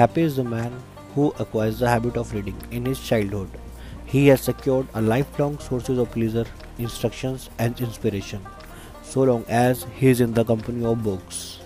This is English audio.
Happy is the man who acquires the habit of reading in his childhood. He has secured a lifelong sources of pleasure, instructions, and inspiration, so long as he is in the company of books.